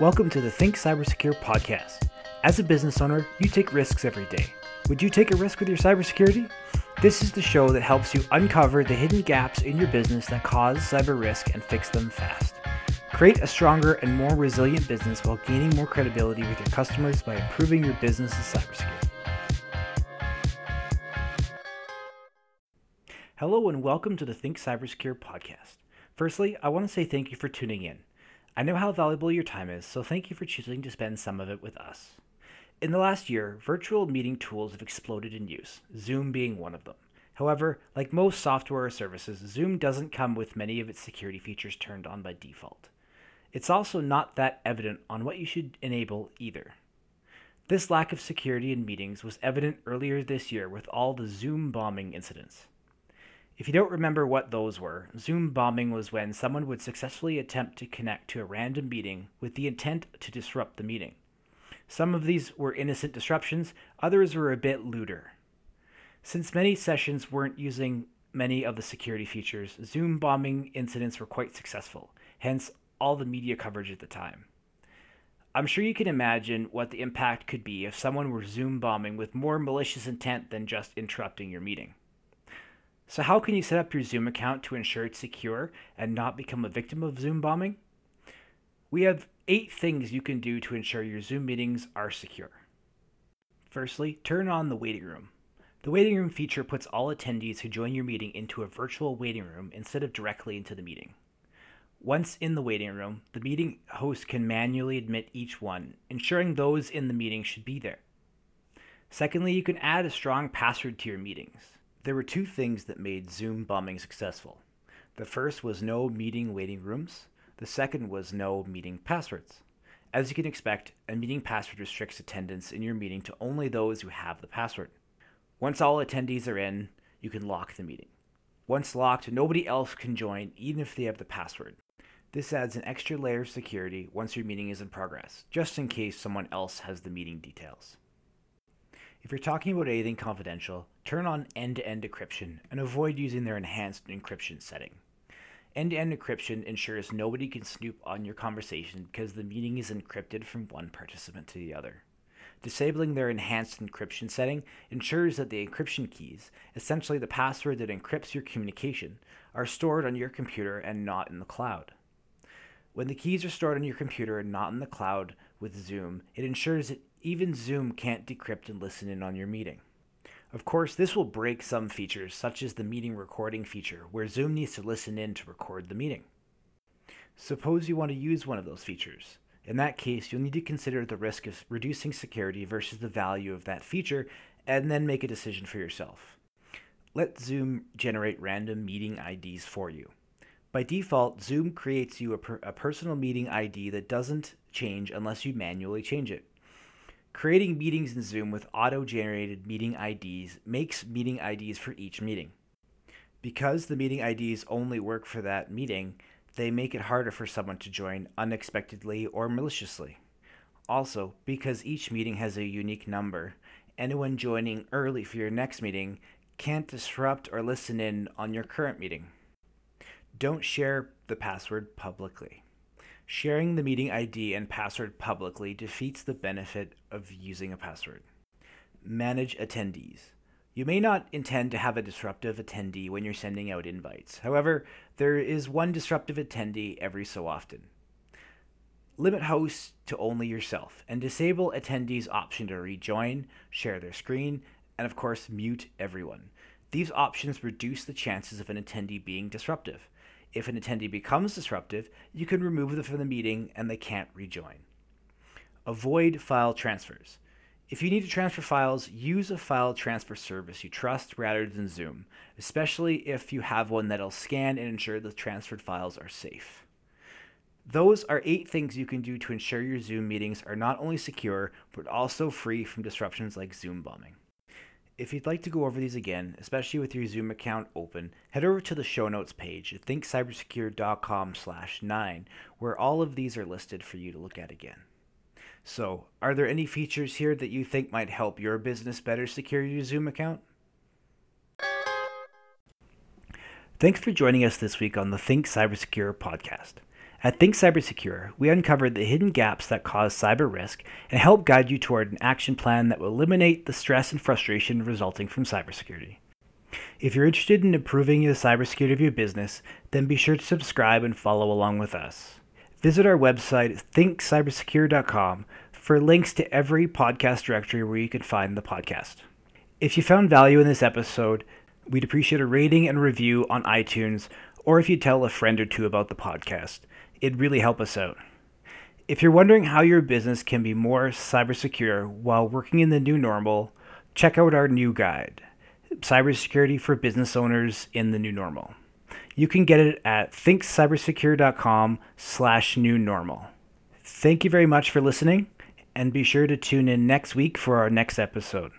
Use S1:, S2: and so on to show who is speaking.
S1: Welcome to the Think Cybersecure podcast. As a business owner, you take risks every day. Would you take a risk with your cybersecurity? This is the show that helps you uncover the hidden gaps in your business that cause cyber risk and fix them fast. Create a stronger and more resilient business while gaining more credibility with your customers by improving your business's cybersecurity. Hello and welcome to the Think Cybersecure podcast. Firstly, I want to say thank you for tuning in. I know how valuable your time is, so thank you for choosing to spend some of it with us. In the last year, virtual meeting tools have exploded in use, Zoom being one of them. However, like most software or services, Zoom doesn't come with many of its security features turned on by default. It's also not that evident on what you should enable either. This lack of security in meetings was evident earlier this year with all the Zoom bombing incidents. If you don't remember what those were, Zoom bombing was when someone would successfully attempt to connect to a random meeting with the intent to disrupt the meeting. Some of these were innocent disruptions, others were a bit looter. Since many sessions weren't using many of the security features, Zoom bombing incidents were quite successful, hence all the media coverage at the time. I'm sure you can imagine what the impact could be if someone were Zoom bombing with more malicious intent than just interrupting your meeting. So, how can you set up your Zoom account to ensure it's secure and not become a victim of Zoom bombing? We have eight things you can do to ensure your Zoom meetings are secure. Firstly, turn on the waiting room. The waiting room feature puts all attendees who join your meeting into a virtual waiting room instead of directly into the meeting. Once in the waiting room, the meeting host can manually admit each one, ensuring those in the meeting should be there. Secondly, you can add a strong password to your meetings. There were two things that made Zoom bombing successful. The first was no meeting waiting rooms, the second was no meeting passwords. As you can expect, a meeting password restricts attendance in your meeting to only those who have the password. Once all attendees are in, you can lock the meeting. Once locked, nobody else can join even if they have the password. This adds an extra layer of security once your meeting is in progress, just in case someone else has the meeting details. If you're talking about anything confidential, turn on end to end encryption and avoid using their enhanced encryption setting. End to end encryption ensures nobody can snoop on your conversation because the meeting is encrypted from one participant to the other. Disabling their enhanced encryption setting ensures that the encryption keys, essentially the password that encrypts your communication, are stored on your computer and not in the cloud. When the keys are stored on your computer and not in the cloud with Zoom, it ensures that even Zoom can't decrypt and listen in on your meeting. Of course, this will break some features, such as the meeting recording feature, where Zoom needs to listen in to record the meeting. Suppose you want to use one of those features. In that case, you'll need to consider the risk of reducing security versus the value of that feature, and then make a decision for yourself. Let Zoom generate random meeting IDs for you. By default, Zoom creates you a, per- a personal meeting ID that doesn't change unless you manually change it. Creating meetings in Zoom with auto generated meeting IDs makes meeting IDs for each meeting. Because the meeting IDs only work for that meeting, they make it harder for someone to join unexpectedly or maliciously. Also, because each meeting has a unique number, anyone joining early for your next meeting can't disrupt or listen in on your current meeting. Don't share the password publicly. Sharing the meeting ID and password publicly defeats the benefit of using a password. Manage attendees. You may not intend to have a disruptive attendee when you're sending out invites. However, there is one disruptive attendee every so often. Limit hosts to only yourself and disable attendees' option to rejoin, share their screen, and of course, mute everyone. These options reduce the chances of an attendee being disruptive. If an attendee becomes disruptive, you can remove them from the meeting and they can't rejoin. Avoid file transfers. If you need to transfer files, use a file transfer service you trust rather than Zoom, especially if you have one that'll scan and ensure the transferred files are safe. Those are eight things you can do to ensure your Zoom meetings are not only secure, but also free from disruptions like Zoom bombing. If you'd like to go over these again, especially with your Zoom account open, head over to the show notes page at thinkcybersecure.com slash 9, where all of these are listed for you to look at again. So, are there any features here that you think might help your business better secure your Zoom account? Thanks for joining us this week on the Think Cybersecure podcast. At Think Cybersecure, we uncovered the hidden gaps that cause cyber risk and help guide you toward an action plan that will eliminate the stress and frustration resulting from cybersecurity. If you're interested in improving the cybersecurity of your business, then be sure to subscribe and follow along with us. Visit our website, thinkcybersecure.com, for links to every podcast directory where you can find the podcast. If you found value in this episode, we'd appreciate a rating and review on iTunes, or if you tell a friend or two about the podcast. It'd really help us out. If you're wondering how your business can be more cyber secure while working in the new normal, check out our new guide, Cybersecurity for Business Owners in the New Normal. You can get it at thinkcybersecure.com slash new normal. Thank you very much for listening, and be sure to tune in next week for our next episode.